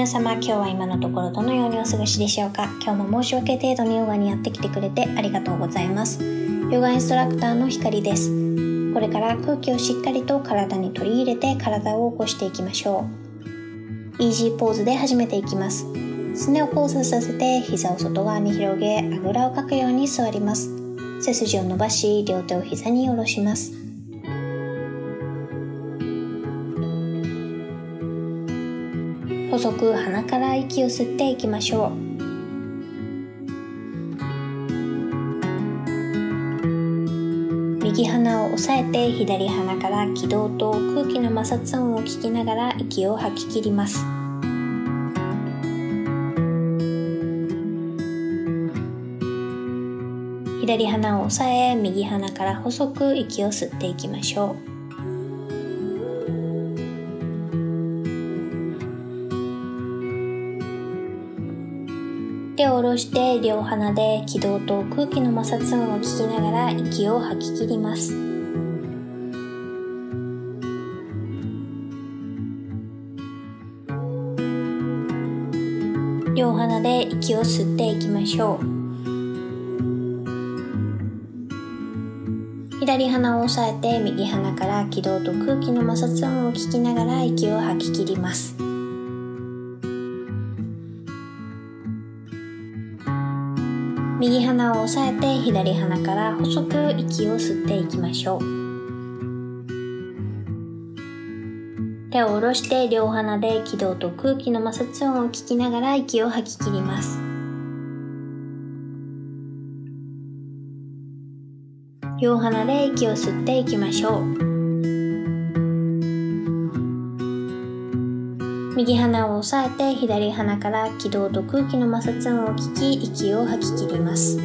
皆様今日は今のところどのようにお過ごしでしょうか？今日も申し訳程度にヨガにやってきてくれてありがとうございます。ヨガインストラクターのひかりです。これから空気をしっかりと体に取り入れて体を起こしていきましょう。イージーポーズで始めていきます。すねを交差させて膝を外側に広げあぐらをかくように座ります。背筋を伸ばし両手を膝に下ろします。細く鼻から息を吸っていきましょう。右鼻を押さえて左鼻から気道と空気の摩擦音を聞きながら息を吐き切ります。左鼻を押さえ右鼻から細く息を吸っていきましょう。手を下ろして両鼻で気道と空気の摩擦音を聞きながら息を吐き切ります。両鼻で息を吸っていきましょう。左鼻を押さえて右鼻から気道と空気の摩擦音を聞きながら息を吐き切ります。右鼻を押さえて左鼻から細く息を吸っていきましょう。手を下ろして両鼻で気道と空気の摩擦音を聞きながら息を吐き切ります。両鼻で息を吸っていきましょう。右鼻を押さえて左鼻から気道と空気の摩擦音を聞き息を吐き切ります。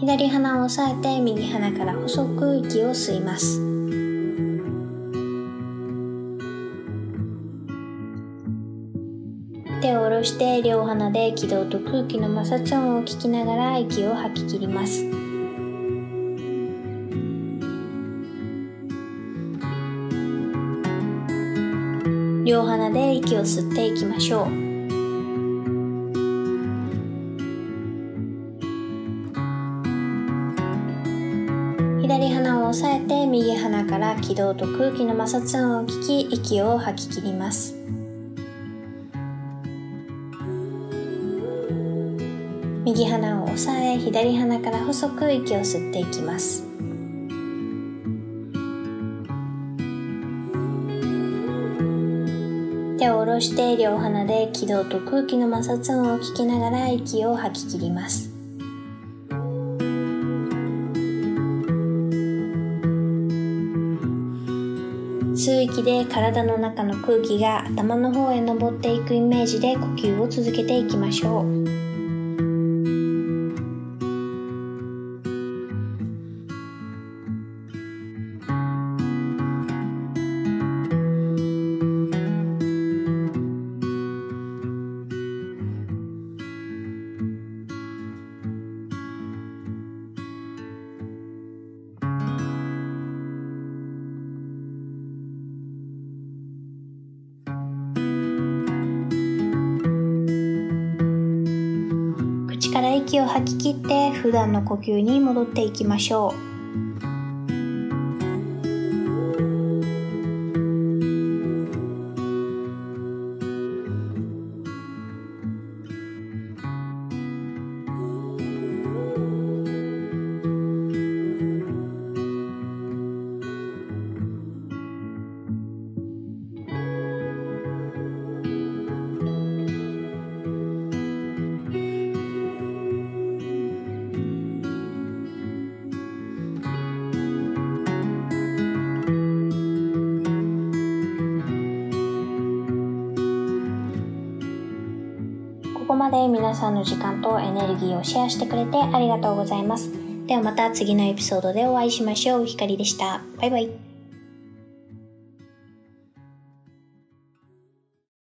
左鼻を押さえて右鼻から細く息を吸います。手を下ろして両鼻で気道と空気の摩擦音を聞きながら息を吐き切ります。両鼻で息を吸っていきましょう。左鼻を押さえて右鼻から気道と空気の摩擦音を聞き息を吐き切ります。右鼻を押さえ左鼻から細く息を吸っていきます。手を下ろして両鼻で気道と空気の摩擦音を聞きながら息を吐き切ります。吸う息で体の中の空気が頭の方へ上っていくイメージで呼吸を続けていきましょう。息を吐き切って普段の呼吸に戻っていきましょう。まで皆さんの時間とエネルギーをシェアしてくれてありがとうございます。ではまた次のエピソードでお会いしましょう。ひかりでした。バイバイ。